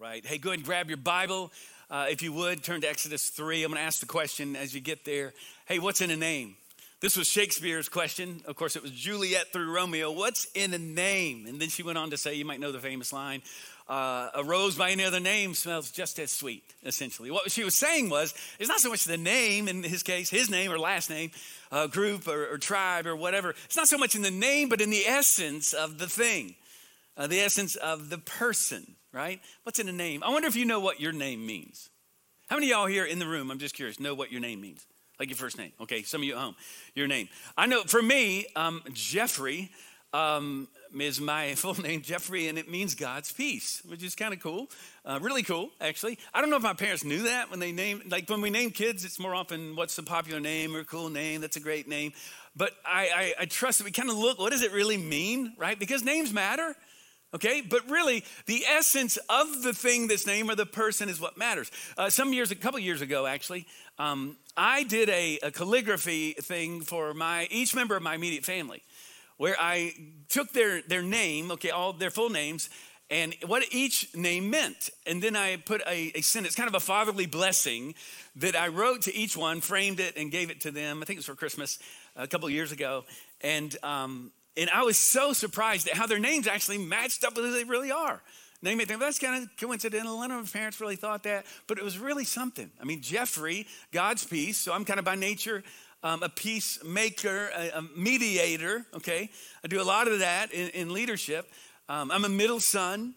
right. Hey, go ahead and grab your Bible. Uh, if you would, turn to Exodus 3. I'm going to ask the question as you get there. Hey, what's in a name? This was Shakespeare's question. Of course, it was Juliet through Romeo. What's in a name? And then she went on to say, you might know the famous line uh, a rose by any other name smells just as sweet, essentially. What she was saying was, it's not so much the name, in his case, his name or last name, uh, group or, or, tribe or whatever. It's not so much in the name, but in the essence of the thing, uh, the essence of the person, right? What's in a name? I wonder if you know what your name means. How many y'all here in the room, I'm just curious, know what your name means? Like your first name. Okay, some of you at home, your name. I know for me, um, Jeffrey um, is my full name, Jeffrey, and it means God's peace, which is kind of cool. Uh, really cool, actually. I don't know if my parents knew that when they named, like when we name kids, it's more often what's the popular name or cool name. That's a great name. But I, I, I trust that we kind of look, what does it really mean, right? Because names matter. Okay, but really, the essence of the thing this name or the person is what matters. Uh, some years, a couple years ago, actually, um, I did a, a calligraphy thing for my each member of my immediate family where I took their, their name, okay, all their full names, and what each name meant. And then I put a, a sentence, kind of a fatherly blessing that I wrote to each one, framed it, and gave it to them. I think it was for Christmas a couple years ago. And, um, and I was so surprised at how their names actually matched up with who they really are. They may think that's kind of coincidental. None of my parents really thought that, but it was really something. I mean, Jeffrey, God's peace. So I'm kind of by nature um, a peacemaker, a, a, mediator, okay? I do a lot of that in, in leadership. Um, I'm a middle son.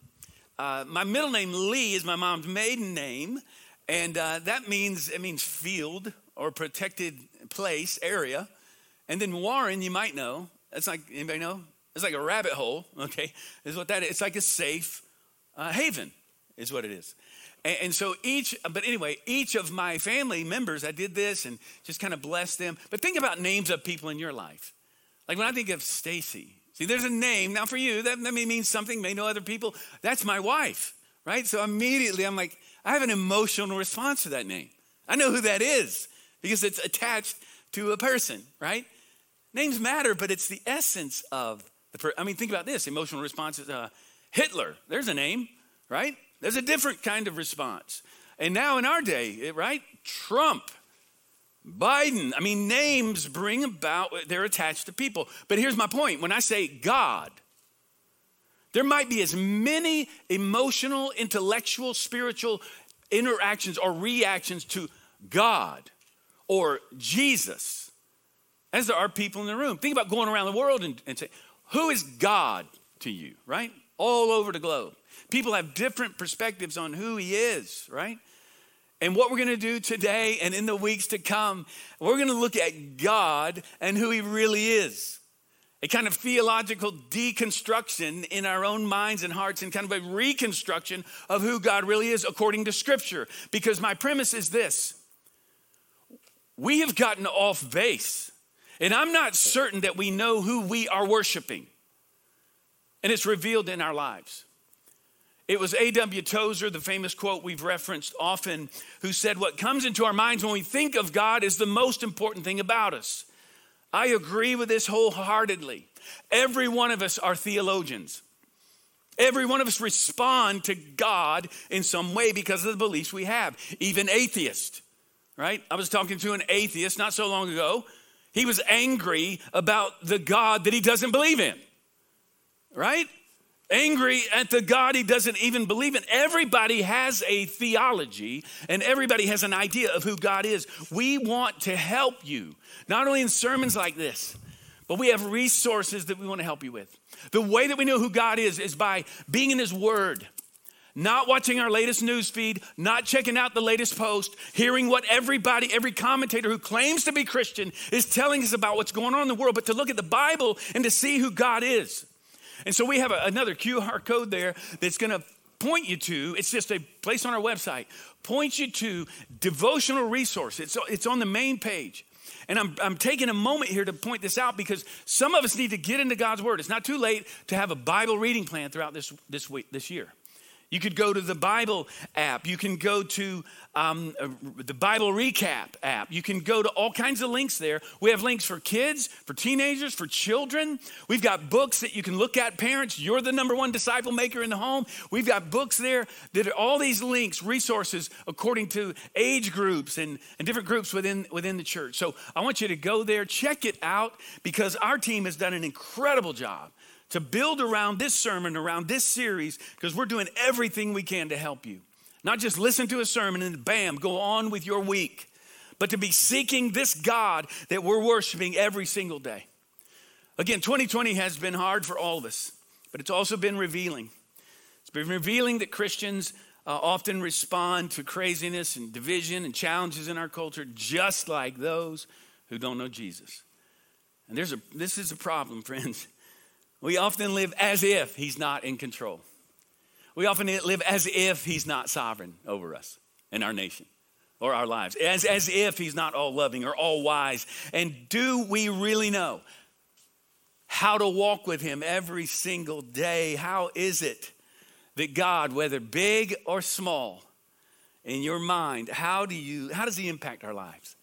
Uh, my middle name, Lee, is my mom's maiden name, and uh, that means, it means field or protected place, area. And then Warren, you might know, it's like, anybody know? It's like a rabbit hole, okay? Is what that is. It's like a safe uh, haven, is what it is. And, and so each, but anyway, each of my family members, I did this and just kind of blessed them. But think about names of people in your life. Like when I think of Stacy, see, there's a name. Now for you, that, that may mean something, may know other people. That's my wife, right? So immediately I'm like, I have an emotional response to that name. I know who that is because it's attached to a person, right? Names matter, but it's the essence of the person. I mean, think about this emotional responses. Uh, Hitler, there's a name, right? There's a different kind of response. And now in our day, right? Trump, Biden, I mean, names bring about, they're attached to people. But here's my point when I say God, there might be as many emotional, intellectual, spiritual interactions or reactions to God or Jesus as there are people in the room. Think about going around the world and, and say, Who is God to you, right? All over the globe. People have different perspectives on who He is, right? And what we're going to do today and in the weeks to come, we're going to look at God and who He really is. A kind of theological deconstruction in our own minds and hearts, and kind of a reconstruction of who God really is according to Scripture. Because my premise is this we have gotten off base, and I'm not certain that we know who we are worshiping. And it's revealed in our lives. It was A.W. Tozer, the famous quote we've referenced often, who said, What comes into our minds when we think of God is the most important thing about us. I agree with this wholeheartedly. Every one of us are theologians. Every one of us respond to God in some way because of the beliefs we have, even atheists, right? I was talking to an atheist not so long ago. He was angry about the God that he doesn't believe in, right? angry at the God he doesn't even believe in. Everybody has a theology and everybody has an idea of who God is. We want to help you, not only in sermons like this, but we have resources that we want to help you with. The way that we know who God is is by being in his word. Not watching our latest news feed, not checking out the latest post, hearing what everybody, every commentator who claims to be Christian is telling us about what's going on in the world, but to look at the Bible and to see who God is. And so we have a, another QR code there that's going to point you to, it's just a place on our website, point you to devotional resource. It's, it's on the main page. And I'm, I'm taking a moment here to point this out because some of us need to get into God's Word. It's not too late to have a Bible reading plan throughout this, this week, this year. You could go to the Bible app. You can go to um, uh, the Bible Recap app. You can go to all kinds of links there. We have links for kids, for teenagers, for children. We've got books that you can look at. Parents, you're the number one disciple maker in the home. We've got books there that are all these links, resources according to age groups and, and different groups within, within the church. So I want you to go there, check it out, because our team has done an incredible job to build around this sermon, around this series, because we're doing everything we can to help you. Not just listen to a sermon and bam, go on with your week, but to be seeking this God that we're worshiping every single day. Again, 2020 has been hard for all of us, but it's also been revealing. It's been revealing that Christians uh, often respond to craziness and division and challenges in our culture just like those who don't know Jesus. And there's a, this is a problem, friends. We often live as if He's not in control. We often live as if he's not sovereign over us and our nation or our lives, as, as if he's not all loving or all wise. And do we really know how to walk with him every single day? How is it that God, whether big or small, in your mind, how do you how does he impact our lives?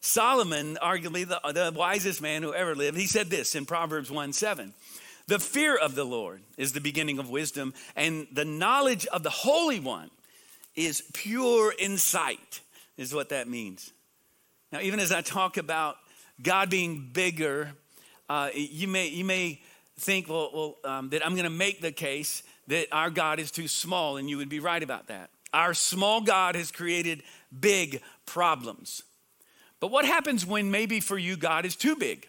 Solomon, arguably the, the wisest man who ever lived, he said this in Proverbs 1 7. The fear of the Lord is the beginning of wisdom, and the knowledge of the Holy One is pure insight, is what that means. Now, even as I talk about God being bigger, uh, you, may, you may think, well, well um, that I'm going to make the case that our God is too small, and you would be right about that. Our small God has created big problems. But what happens when maybe for you God is too big?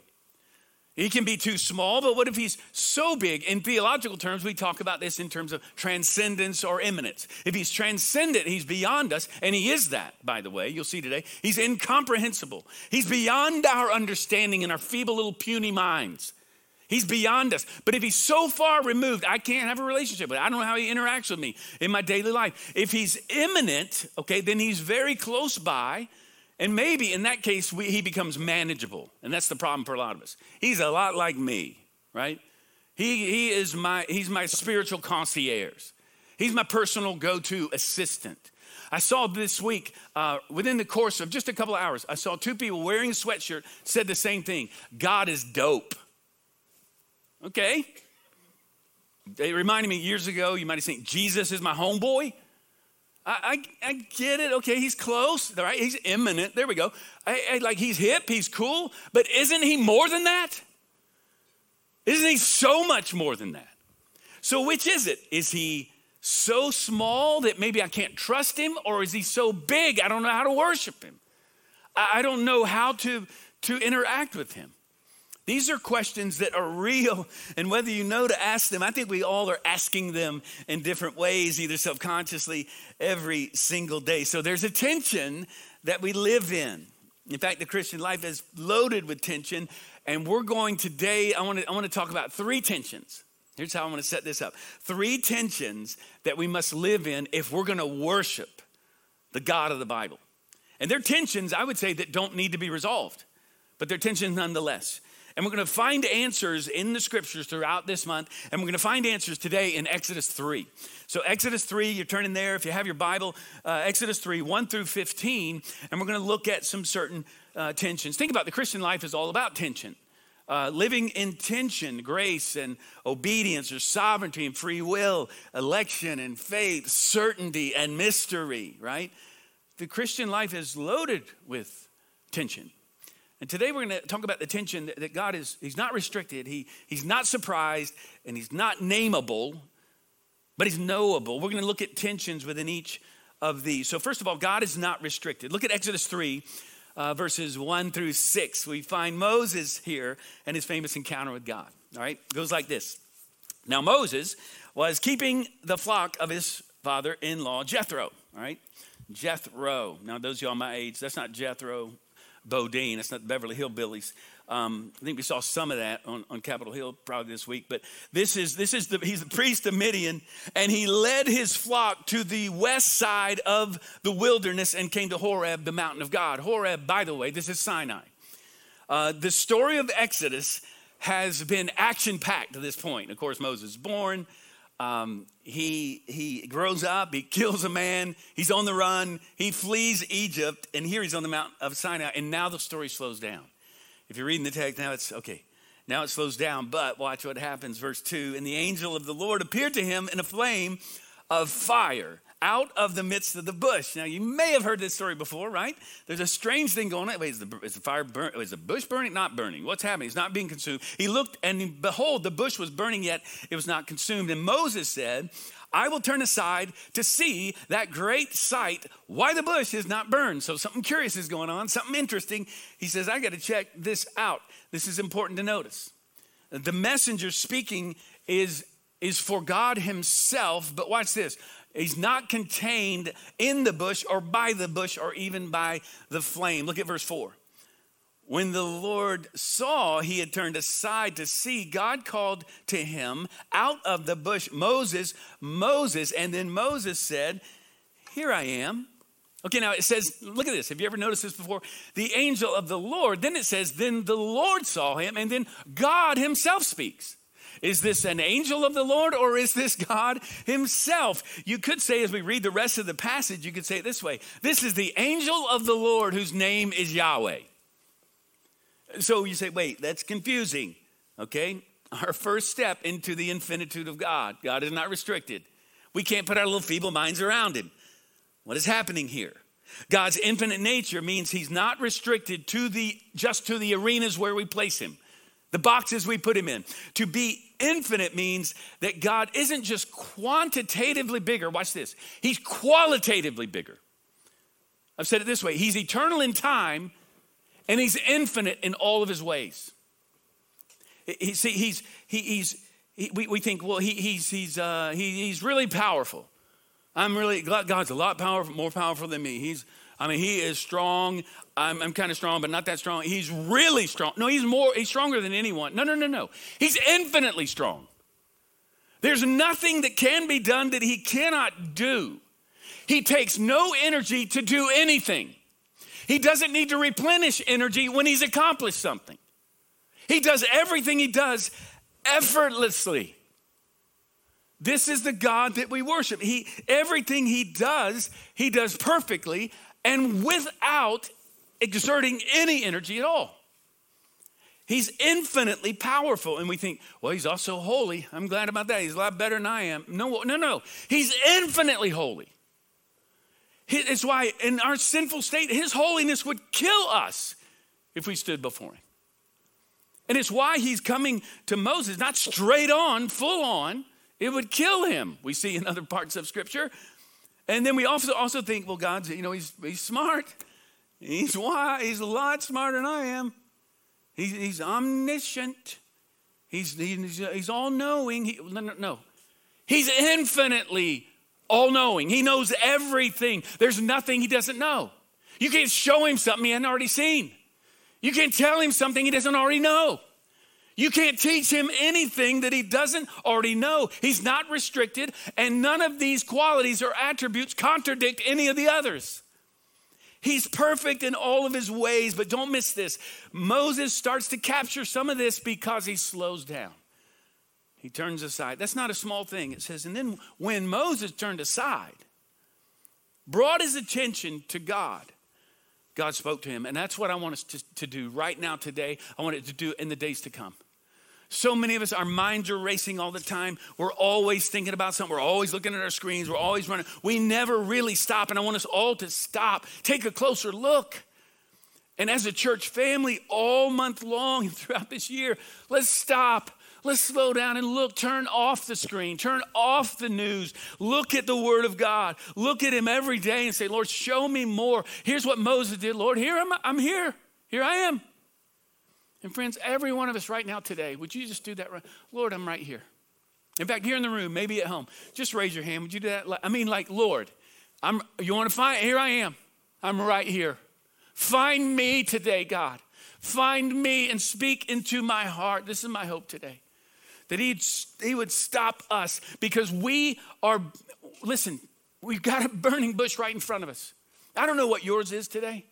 He can be too small, but what if he's so big? In theological terms, we talk about this in terms of transcendence or immanence. If he's transcendent, he's beyond us, and he is that, by the way, you'll see today. He's incomprehensible. He's beyond our understanding in our feeble little puny minds. He's beyond us. But if he's so far removed, I can't have a relationship with him. I don't know how he interacts with me in my daily life. If he's immanent, okay, then he's very close by and maybe in that case, we, he becomes manageable. And that's the problem for a lot of us. He's a lot like me, right? He, he is my, he's my spiritual concierge. He's my personal go to assistant. I saw this week, uh, within the course of just a couple of hours, I saw two people wearing a sweatshirt said the same thing God is dope. Okay. It reminded me years ago, you might have seen Jesus is my homeboy. I, I, I, get it. Okay, he's close, right? He's immanent. There we go. I, I, like he's hip, he's cool, but isn't he more than that? Isn't he so much more than that? So, which is it? Is he so small that maybe I can't trust him, or is he so big I don't know how to worship him? I, I don't know how to, to interact with him. These are questions that are real, and whether you know to ask them, I think we all are asking them in different ways, either subconsciously every single day. So there's a tension that we live in. In fact, the Christian life is loaded with tension, and we're going today, I want to, I want to talk about three tensions. Here's how I want to set this up three tensions that we must live in if we're going to worship the God of the Bible. And they're tensions, I would say, that don't need to be resolved, but they're tensions nonetheless. And we're going to find answers in the scriptures throughout this month. And we're going to find answers today in Exodus 3. So, Exodus 3, you're turning there. If you have your Bible, uh, Exodus 3, 1 through 15. And we're going to look at some certain uh, tensions. Think about the Christian life is all about tension. Uh, living in tension, grace and obedience, or sovereignty and free will, election and faith, certainty and mystery, right? The Christian life is loaded with tension. And today we're going to talk about the tension that God is, He's not restricted, he, He's not surprised, and He's not nameable, but He's knowable. We're going to look at tensions within each of these. So, first of all, God is not restricted. Look at Exodus 3, uh, verses 1 through 6. We find Moses here and his famous encounter with God. All right, it goes like this. Now, Moses was keeping the flock of his father in law, Jethro. All right, Jethro. Now, those y'all my age, that's not Jethro Bodine. It's not the Beverly Hillbillies. Um, I think we saw some of that on, on Capitol Hill probably this week. But this is this is the he's the priest of Midian, and he led his flock to the west side of the wilderness and came to Horeb, the mountain of God. Horeb, by the way, this is Sinai. Uh, the story of Exodus has been action packed to this point. Of course, Moses is born. Um, he, he grows up, he kills a man, he's on the run, he flees Egypt, and here he's on the Mount of Sinai, and now the story slows down. If you're reading the text, now it's okay. Now it slows down, but watch what happens. Verse 2 And the angel of the Lord appeared to him in a flame of fire out of the midst of the bush. Now, you may have heard this story before, right? There's a strange thing going on. Wait, is the, is the fire burn? Is the bush burning? Not burning. What's happening? It's not being consumed. He looked, and behold, the bush was burning, yet it was not consumed. And Moses said, I will turn aside to see that great sight, why the bush is not burned. So something curious is going on, something interesting. He says, I got to check this out. This is important to notice. The messenger speaking is, is for God Himself, but watch this. He's not contained in the bush or by the bush or even by the flame. Look at verse 4. When the Lord saw he had turned aside to see, God called to him out of the bush, Moses, Moses. And then Moses said, Here I am. Okay, now it says, look at this. Have you ever noticed this before? The angel of the Lord. Then it says, Then the Lord saw him, and then God himself speaks. Is this an angel of the Lord or is this God Himself? You could say, as we read the rest of the passage, you could say it this way This is the angel of the Lord whose name is Yahweh. So you say, wait, that's confusing. Okay? Our first step into the infinitude of God. God is not restricted. We can't put our little feeble minds around Him. What is happening here? God's infinite nature means he's not restricted to the just to the arenas where we place him the boxes we put him in. To be infinite means that God isn't just quantitatively bigger, watch this, he's qualitatively bigger. I've said it this way He's eternal in time and he's infinite in all of his ways. He, see, he's, he, he's, he, we, we think, well, he, he's, he's, uh, he, he's really powerful. I'm really, God's a lot powerful, more powerful than me. He's, I mean, he is strong. I'm, I'm kind of strong, but not that strong. He's really strong. No, he's more, he's stronger than anyone. No, no, no, no. He's infinitely strong. There's nothing that can be done that he cannot do. He takes no energy to do anything. He doesn't need to replenish energy when he's accomplished something. He does everything he does effortlessly. This is the God that we worship. He everything he does, he does perfectly and without exerting any energy at all. He's infinitely powerful. And we think, well, he's also holy. I'm glad about that. He's a lot better than I am. No, no, no. He's infinitely holy. It's why in our sinful state, his holiness would kill us if we stood before him. And it's why he's coming to Moses, not straight on, full on. It would kill him. We see in other parts of scripture. And then we also, also think, well, God's, you know, he's, he's smart. He's wise. He's a lot smarter than I am. He's, he's omniscient. He's, he's, he's all knowing. He, no, no. He's infinitely all knowing. He knows everything. There's nothing he doesn't know. You can't show him something he hasn't already seen. You can't tell him something he doesn't already know. You can't teach him anything that he doesn't already know. He's not restricted, and none of these qualities or attributes contradict any of the others. He's perfect in all of his ways, but don't miss this. Moses starts to capture some of this because he slows down. He turns aside. That's not a small thing. It says, and then when Moses turned aside, brought his attention to God, God spoke to him. And that's what I want us to, to do right now, today. I want it to do in the days to come. So many of us, our minds are racing all the time. We're always thinking about something. We're always looking at our screens. We're always running. We never really stop. And I want us all to stop, take a closer look. And as a church family, all month long and throughout this year, let's stop. Let's slow down and look. Turn off the screen. Turn off the news. Look at the Word of God. Look at Him every day and say, Lord, show me more. Here's what Moses did. Lord, here I'm, I'm here. Here I am. And friends, every one of us right now today, would you just do that? Right? Lord, I'm right here. In fact, here in the room, maybe at home, just raise your hand. Would you do that? I mean, like, Lord, I'm, you want to find? Here I am. I'm right here. Find me today, God. Find me and speak into my heart. This is my hope today. That he'd, he would stop us because we are, listen, we've got a burning bush right in front of us. I don't know what yours is today.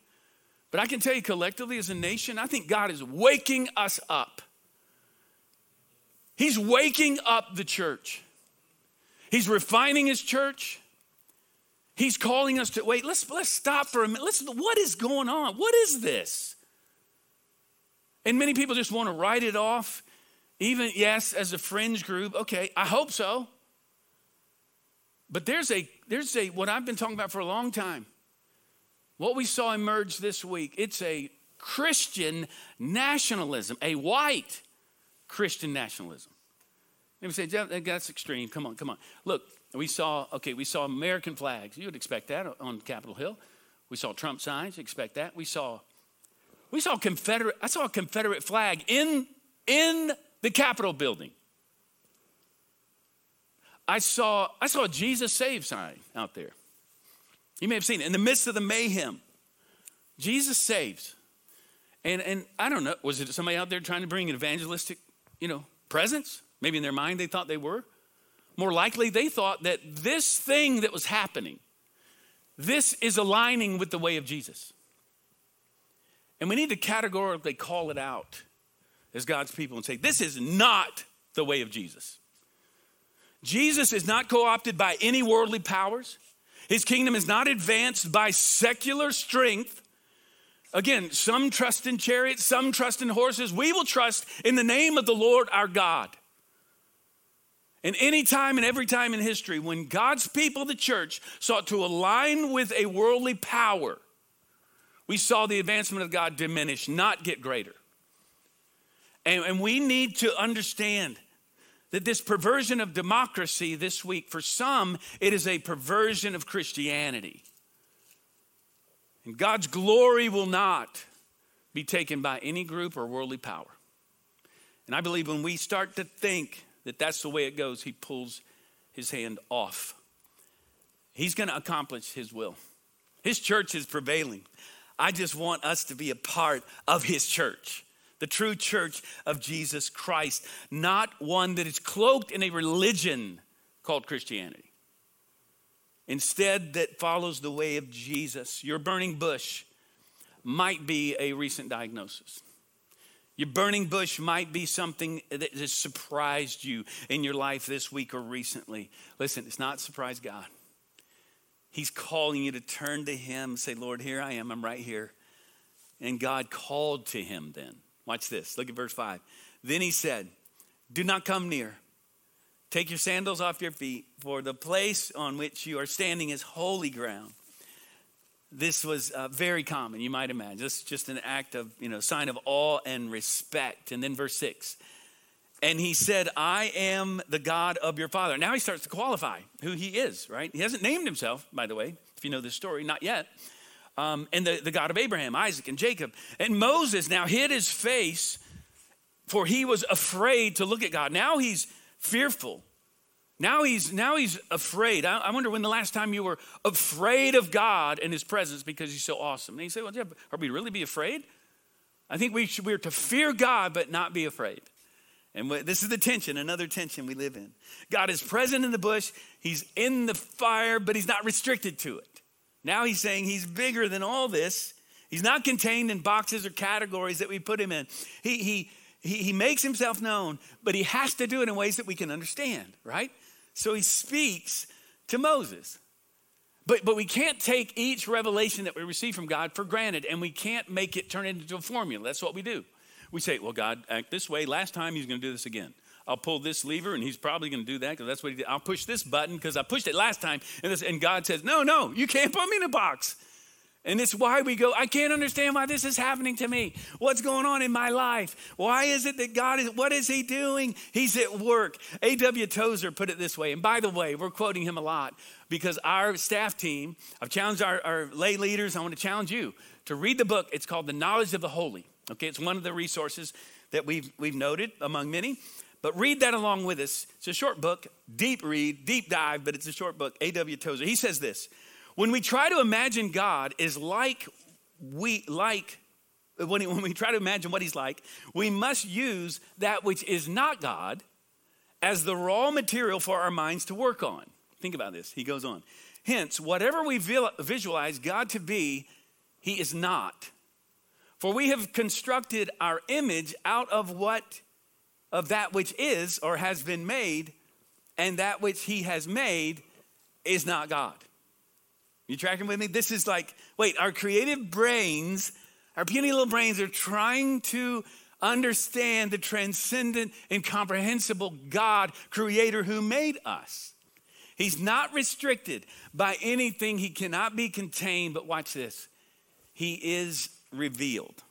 But I can tell you collectively as a nation, I think God is waking us up. He's waking up the church. He's refining his church. He's calling us to wait, let's, let's stop for a minute. Listen, what is going on? What is this? And many people just want to write it off, even, yes, as a fringe group. Okay, I hope so. But there's a, there's a, what I've been talking about for a long time. What we saw emerge this week, it's a Christian nationalism, a white Christian nationalism. Maybe say, that's extreme. Come on, come on. Look, we saw, okay, we saw American flags. You would expect that on Capitol Hill. We saw Trump signs, expect that. We saw, we saw Confederate, I saw a Confederate flag in, in the Capitol building. I saw, I saw a Jesus Save sign out there. You may have seen it in the midst of the mayhem. Jesus saves. And, and I don't know, was it somebody out there trying to bring an evangelistic, you know, presence? Maybe in their mind they thought they were. More likely, they thought that this thing that was happening, this is aligning with the way of Jesus. And we need to categorically call it out as God's people and say, this is not the way of Jesus. Jesus is not co opted by any worldly powers. His kingdom is not advanced by secular strength. Again, some trust in chariots, some trust in horses. We will trust in the name of the Lord our God. And any time and every time in history when God's people, the church, sought to align with a worldly power, we saw the advancement of God diminish, not get greater. And, and we need to understand that this perversion of democracy this week, for some, it is a perversion of Christianity. And God's glory will not be taken by any group or worldly power. And I believe when we start to think that that's the way it goes, he pulls his hand off. He's going to accomplish his will. His church is prevailing. I just want us to be a part of his church, the true church of Jesus Christ, not one that is cloaked in a religion called Christianity. Instead, that follows the way of Jesus. Your burning bush might be a recent diagnosis. Your burning bush might be something that has surprised you in your life this week or recently. Listen, it's not surprise God. He's calling you to turn to Him, say, Lord, here I am, I'm right here. And God called to him then. Watch this. Look at verse 5. Then he said, Do not come near. Take your sandals off your feet, for the place on which you are standing is holy ground this was uh, very common, you might imagine. This is just an act of, you know, sign of awe and respect. And then verse 6. And he said, I am the God of your father. Now he starts to qualify who he is, right? He hasn't named himself, by the way, if you know this story, not yet. Um, and the, the God of Abraham, Isaac, and Jacob. And Moses now hid his face, for he was afraid to look at God. Now he's fearful. Now he's now he's afraid. I, I, wonder when the last time you were afraid of God and His presence because He's so awesome. And you say, "Well, yeah, are we really be afraid?" I think we should, we're to fear God but not be afraid. And this is the tension, another tension we live in. God is present in the bush. He's in the fire, but He's not restricted to it. Now He's saying He's bigger than all this. He's not contained in boxes or categories that we put Him in. He he he, he makes Himself known, but He has to do it in ways that we can understand. Right? So he speaks to Moses. But, but we can't take each revelation that we receive from God for granted and we can't make it turn into a formula. That's what we do. We say, well, God, act this way. Last time he's going to do this again. I'll pull this lever and he's probably going to do that because that's what he did. I'll push this button because I pushed it last time. And, this, and God says, no, no, you can't put me in a box. And it's why we go, I can't understand why this is happening to me. What's going on in my life? Why is it that God is, what is He doing? He's at work. A.W. Tozer put it this way. And by the way, we're quoting him a lot because our staff team, I've challenged our, our lay leaders, I want to challenge you to read the book. It's called The Knowledge of the Holy. Okay, it's one of the resources that we've, we've noted among many. But read that along with us. It's a short book, deep read, deep dive, but it's a short book. A.W. Tozer. He says this when we try to imagine God is like we like when, when we try to imagine what he's like, we must use that which is not God as the raw material for our minds to work on. Think about this. He goes on. Hence, whatever we visualize God to be, he is not. For we have constructed our image out of what of that which is or has been made and that which he has made is not God. You tracking with me? This is like, wait, our creative brains, our puny little brains are trying to understand the transcendent, incomprehensible God, creator who made us. He's not restricted by anything, he cannot be contained, but watch this. He is revealed.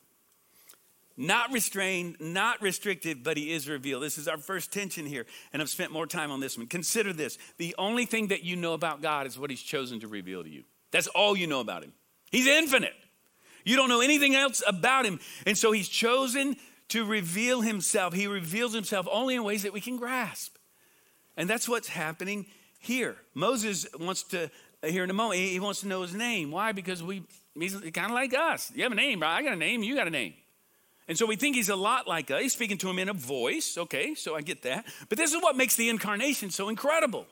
Not restrained, not restricted, but he is revealed. This is our first tension here, and I've spent more time on this one. Consider this the only thing that you know about God is what he's chosen to reveal to you. That's all you know about him. He's infinite. You don't know anything else about him. And so he's chosen to reveal himself. He reveals himself only in ways that we can grasp. And that's what's happening here. Moses wants to, here in a moment, he wants to know his name. Why? Because we, he's kind of like us. You have a name, right? I got a name, you got a name. And so we think he's a lot like us. He's speaking to him in a voice. Okay, so I get that. But this is what makes the incarnation so incredible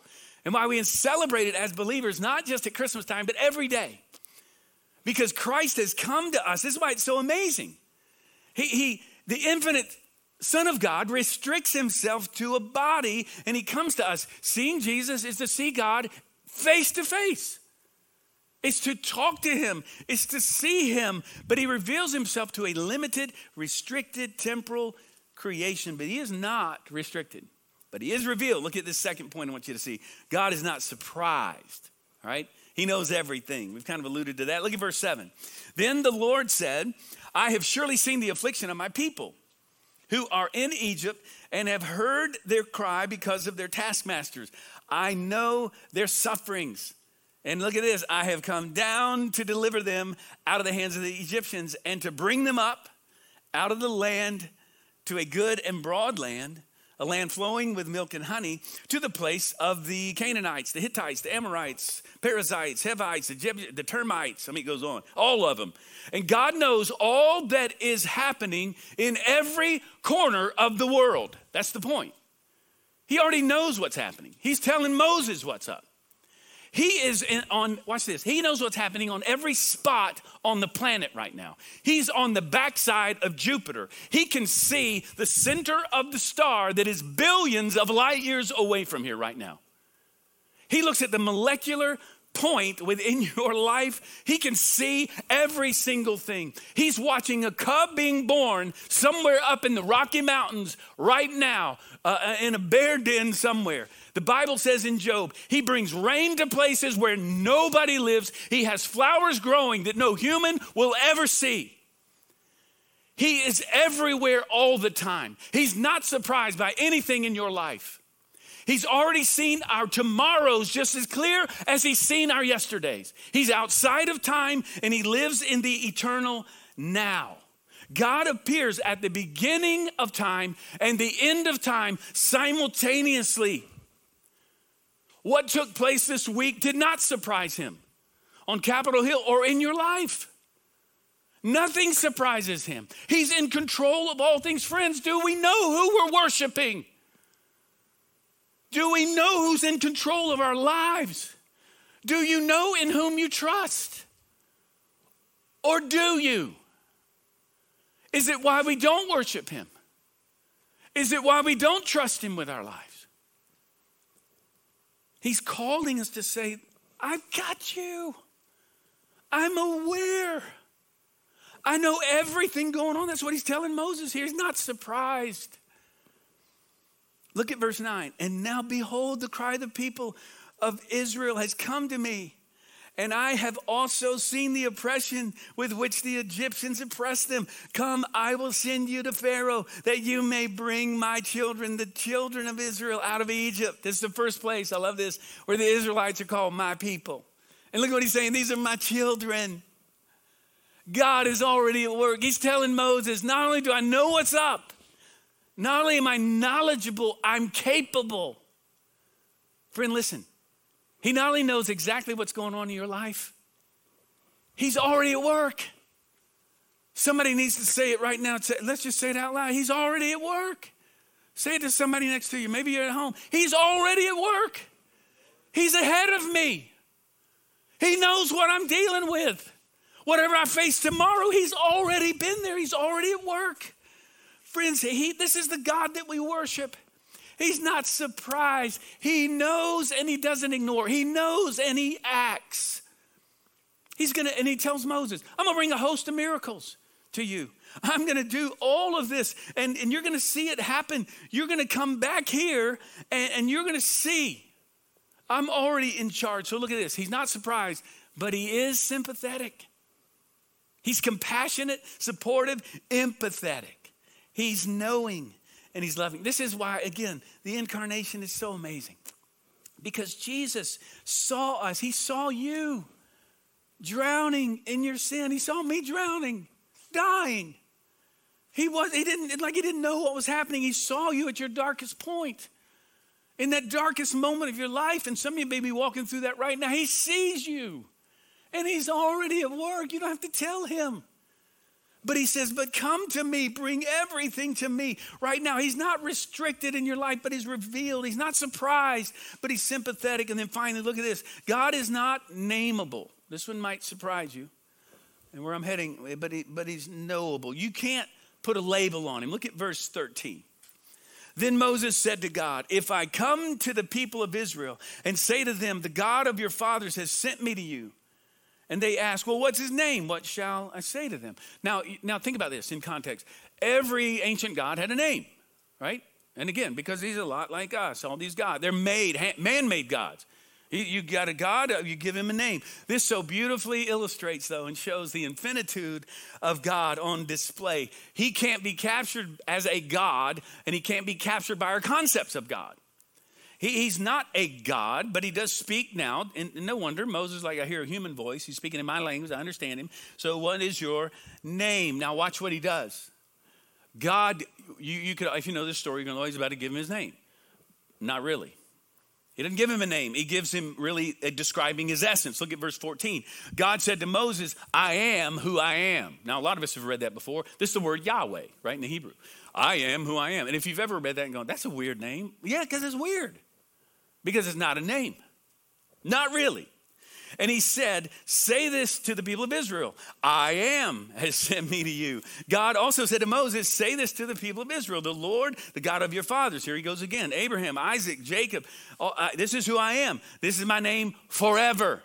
and why we celebrate it as believers, not just at Christmas time, but every day. Because Christ has come to us. This is why it's so amazing. He, he the infinite Son of God restricts himself to a body and he comes to us. Seeing Jesus is to see God face to face. It's to talk to him, it's to see him, but he reveals himself to a limited, restricted, temporal creation, but he is not restricted. But he is revealed. Look at this second point I want you to see. God is not surprised, right? He knows everything. We've kind of alluded to that. Look at verse 7. Then the Lord said, I have surely seen the affliction of my people who are in Egypt and have heard their cry because of their taskmasters. I know their sufferings. And look at this I have come down to deliver them out of the hands of the Egyptians and to bring them up out of the land to a good and broad land a land flowing with milk and honey, to the place of the Canaanites, the Hittites, the Amorites, Perizzites, Hivites, the, the termites. I mean, it goes on, all of them. And God knows all that is happening in every corner of the world. That's the point. He already knows what's happening. He's telling Moses what's up. He is on, watch this, he knows what's happening on every spot on the planet right now. He's on the backside of Jupiter. He can see the center of the star that is billions of light years away from here right now. He looks at the molecular point within your life. He can see every single thing. He's watching a cub being born somewhere up in the Rocky Mountains right now, uh, in a bear den somewhere. The Bible says in Job, he brings rain to places where nobody lives. He has flowers growing that no human will ever see. He is everywhere all the time. He's not surprised by anything in your life. He's already seen our tomorrows just as clear as he's seen our yesterdays. He's outside of time and he lives in the eternal now. God appears at the beginning of time and the end of time simultaneously. What took place this week did not surprise him on Capitol Hill or in your life. Nothing surprises him. He's in control of all things. Friends, do we know who we're worshiping? Do we know who's in control of our lives? Do you know in whom you trust? Or do you? Is it why we don't worship him? Is it why we don't trust him with our lives? He's calling us to say, I've got you. I'm aware. I know everything going on. That's what he's telling Moses here. He's not surprised. Look at verse 9. And now behold, the cry of the people of Israel has come to me. And I have also seen the oppression with which the Egyptians oppressed them. Come, I will send you to Pharaoh that you may bring my children, the children of Israel, out of Egypt. This is the first place, I love this, where the Israelites are called my people. And look what he's saying these are my children. God is already at work. He's telling Moses, not only do I know what's up, not only am I knowledgeable, I'm capable. Friend, listen. He not only knows exactly what's going on in your life, He's already at work. Somebody needs to say it right now. Let's just say it out loud. He's already at work. Say it to somebody next to you. Maybe you're at home. He's already at work. He's ahead of me. He knows what I'm dealing with. Whatever I face tomorrow, He's already been there. He's already at work. Friends, he, this is the God that we worship. He's not surprised. He knows and he doesn't ignore. He knows and he acts. He's gonna, and he tells Moses, I'm gonna bring a host of miracles to you. I'm gonna do all of this, and, and you're gonna see it happen. You're gonna come back here and, and you're gonna see. I'm already in charge. So look at this. He's not surprised, but he is sympathetic. He's compassionate, supportive, empathetic. He's knowing and he's loving. This is why, again, the incarnation is so amazing. Because Jesus saw us, he saw you drowning in your sin. He saw me drowning, dying. He was, he didn't, like he didn't know what was happening. He saw you at your darkest point. In that darkest moment of your life, and some of you may be walking through that right now. He sees you. And he's already at work. You don't have to tell him. But he says, But come to me, bring everything to me. Right now, he's not restricted in your life, but he's revealed. He's not surprised, but he's sympathetic. And then finally, look at this God is not nameable. This one might surprise you, and where I'm heading, but, he, but he's knowable. You can't put a label on him. Look at verse 13. Then Moses said to God, If I come to the people of Israel and say to them, The God of your fathers has sent me to you, and they ask, Well, what's his name? What shall I say to them? Now, now think about this in context. Every ancient God had a name, right? And again, because he's a lot like us, all these gods, they're made, man made gods. You got a God, uh, you give him a name. This so beautifully illustrates, though, and shows the infinitude of God on display. He can't be captured as a God, and he can't be captured by our concepts of God. He, he's not a God, but he does speak now. And, no wonder Moses, like I hear a human voice. He's speaking in my language. I understand him. So, what is your name? Now, watch what he does. God, you, you could, if you know this story, you're going always about to give him his name. Not really. He doesn't give him a name. He gives him really describing his essence. Look at verse 14. God said to Moses, I am who I am. Now, a lot of us have read that before. This is the word Yahweh, right, in the Hebrew. I am who I am. And if you've ever read that and gone, that's a weird name. Yeah, because it's weird because it's not a name. Not really. And he said, Say this to the people of Israel I am has sent me to you. God also said to Moses, Say this to the people of Israel the Lord, the God of your fathers. Here he goes again Abraham, Isaac, Jacob. Oh, uh, this is who I am. This is my name forever.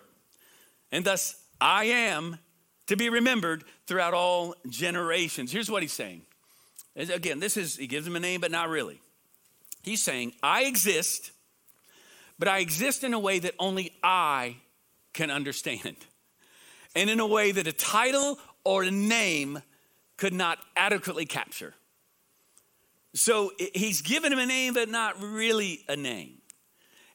And thus I am to be remembered throughout all generations. Here's what he's saying. Again, this is, he gives him a name, but not really. He's saying, I exist but I exist in a way that only I can understand, and in a way that a title or a name could not adequately capture. So he's given him a name, but not really a name.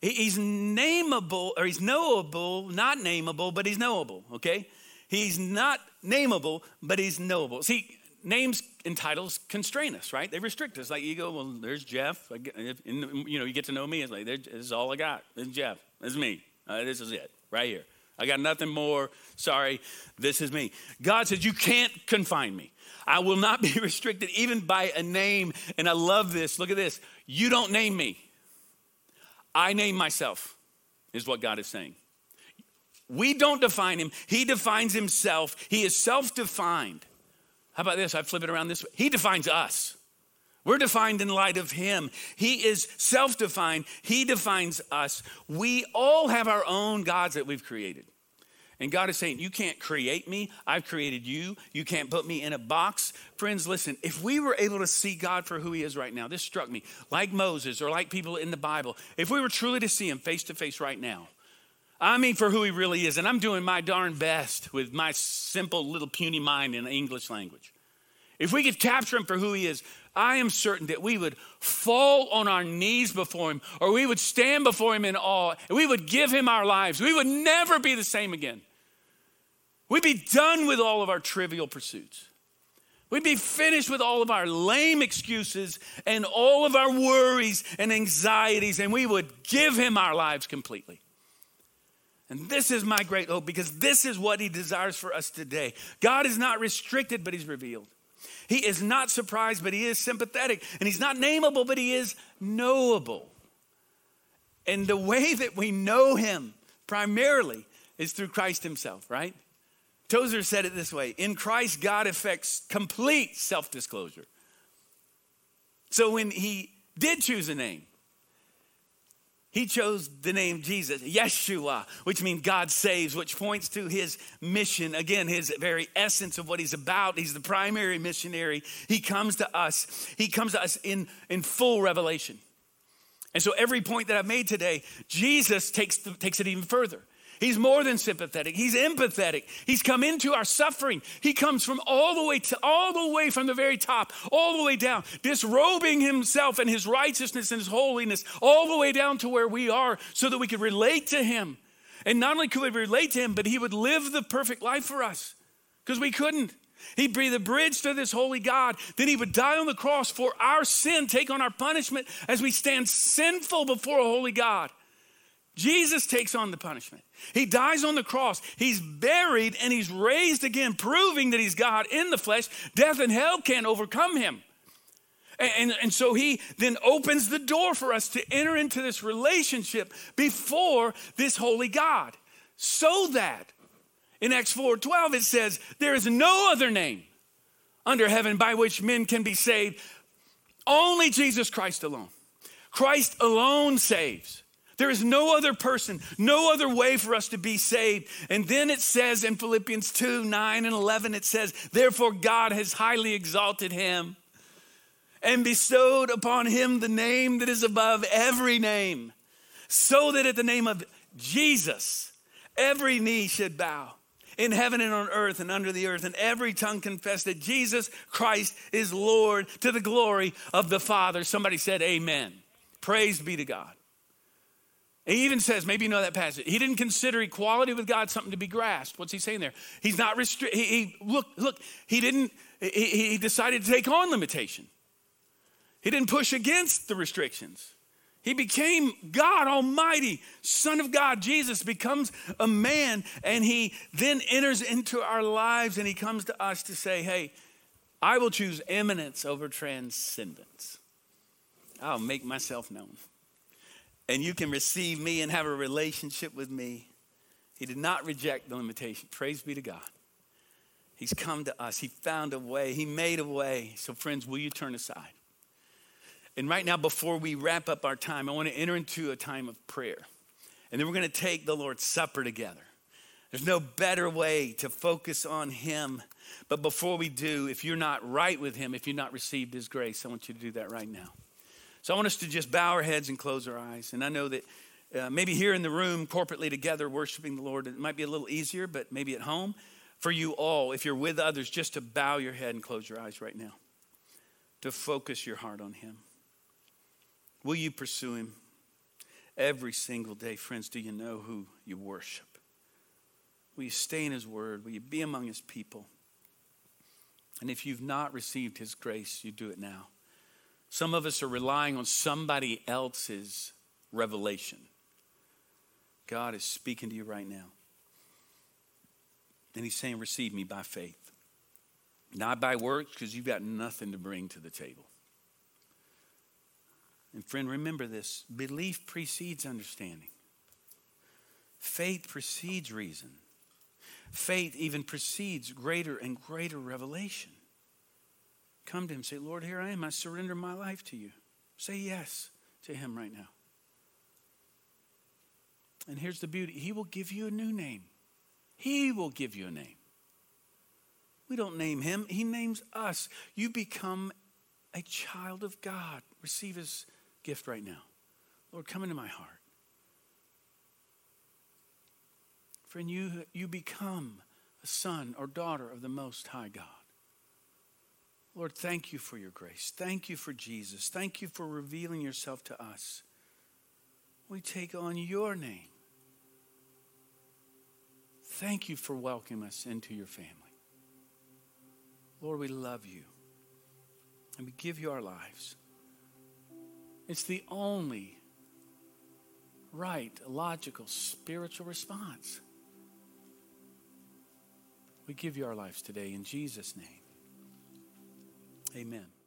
He's nameable, or he's knowable, not nameable, but he's knowable, okay? He's not nameable, but he's knowable. See, names and titles constrain us, right? They restrict us. Like you go, well, there's Jeff. And, you know, you get to know me. It's like, this is all I got. Is Jeff. Is me. Uh, this is it, right here. I got nothing more. Sorry, this is me. God says, You can't confine me. I will not be restricted even by a name. And I love this. Look at this. You don't name me, I name myself, is what God is saying. We don't define him, He defines Himself. He is self defined. How about this? I flip it around this way. He defines us. We're defined in light of Him. He is self defined, He defines us. We all have our own gods that we've created. And God is saying, You can't create me. I've created you. You can't put me in a box. Friends, listen, if we were able to see God for who He is right now, this struck me, like Moses or like people in the Bible, if we were truly to see Him face to face right now, I mean, for who he really is. And I'm doing my darn best with my simple little puny mind in the English language. If we could capture him for who he is, I am certain that we would fall on our knees before him, or we would stand before him in awe, and we would give him our lives. We would never be the same again. We'd be done with all of our trivial pursuits. We'd be finished with all of our lame excuses and all of our worries and anxieties, and we would give him our lives completely. And this is my great hope because this is what he desires for us today. God is not restricted, but he's revealed. He is not surprised, but he is sympathetic. And he's not nameable, but he is knowable. And the way that we know him primarily is through Christ himself, right? Tozer said it this way In Christ, God effects complete self disclosure. So when he did choose a name, He chose the name Jesus, Yeshua, which means God saves, which points to his mission. Again, his very essence of what he's about. He's the primary missionary. He comes to us. He comes to us in, in full revelation. And so, every point that I've made today, Jesus takes, the, takes it even further. He's more than sympathetic. He's empathetic. He's come into our suffering. He comes from all the way to all the way from the very top, all the way down, disrobing himself and his righteousness and his holiness, all the way down to where we are, so that we could relate to him. And not only could we relate to him, but he would live the perfect life for us. Because we couldn't. He'd be the bridge to this holy God. Then he would die on the cross for our sin, take on our punishment as we stand sinful before a holy God. Jesus takes on the punishment. He dies on the cross. He's buried and he's raised again, proving that he's God in the flesh. Death and hell can't overcome him. And, and, and, so he then opens the door for us to enter into this relationship before this holy God. So that in Acts 4 12, it says, There is no other name under heaven by which men can be saved, only Jesus Christ alone. Christ alone saves. There is no other person, no other way for us to be saved. And then it says in Philippians 2 9 and 11, it says, Therefore God has highly exalted him and bestowed upon him the name that is above every name, so that at the name of Jesus, every knee should bow in heaven and on earth and under the earth, and every tongue confess that Jesus Christ is Lord to the glory of the Father. Somebody said, Amen. Praise be to God. He even says, maybe you know that passage. He didn't consider equality with God something to be grasped. What's he saying there? He's not restrict. He, he, look, look. He didn't. He, he decided to take on limitation. He didn't push against the restrictions. He became God Almighty, Son of God. Jesus becomes a man, and he then enters into our lives, and he comes to us to say, "Hey, I will choose immanence over transcendence. I'll make myself known." And you can receive me and have a relationship with me. He did not reject the limitation. Praise be to God. He's come to us. He found a way. He made a way. So, friends, will you turn aside? And right now, before we wrap up our time, I want to enter into a time of prayer. And then we're going to take the Lord's Supper together. There's no better way to focus on Him. But before we do, if you're not right with Him, if you've not received His grace, I want you to do that right now. So I want us to just bow our heads and close our eyes. And I know that uh, maybe here in the room, corporately together, worshiping the Lord, it might be a little easier, but maybe at home, for you all, if you're with others, just to bow your head and close your eyes right now, to focus your heart on Him. Will you pursue Him every single day? Friends, do you know who you worship? Will you stay in His Word? Will you be among His people? And if you've not received His grace, you do it now. Some of us are relying on somebody else's revelation. God is speaking to you right now. And He's saying, Receive me by faith, not by works, because you've got nothing to bring to the table. And friend, remember this belief precedes understanding, faith precedes reason, faith even precedes greater and greater revelation. Come to Him. Say, Lord, here I am. I surrender my life to you. Say yes to Him right now. And here's the beauty He will give you a new name. He will give you a name. We don't name Him, He names us. You become a child of God. Receive His gift right now. Lord, come into my heart. Friend, you, you become a son or daughter of the Most High God. Lord, thank you for your grace. Thank you for Jesus. Thank you for revealing yourself to us. We take on your name. Thank you for welcoming us into your family. Lord, we love you and we give you our lives. It's the only right, logical, spiritual response. We give you our lives today in Jesus' name. Amen.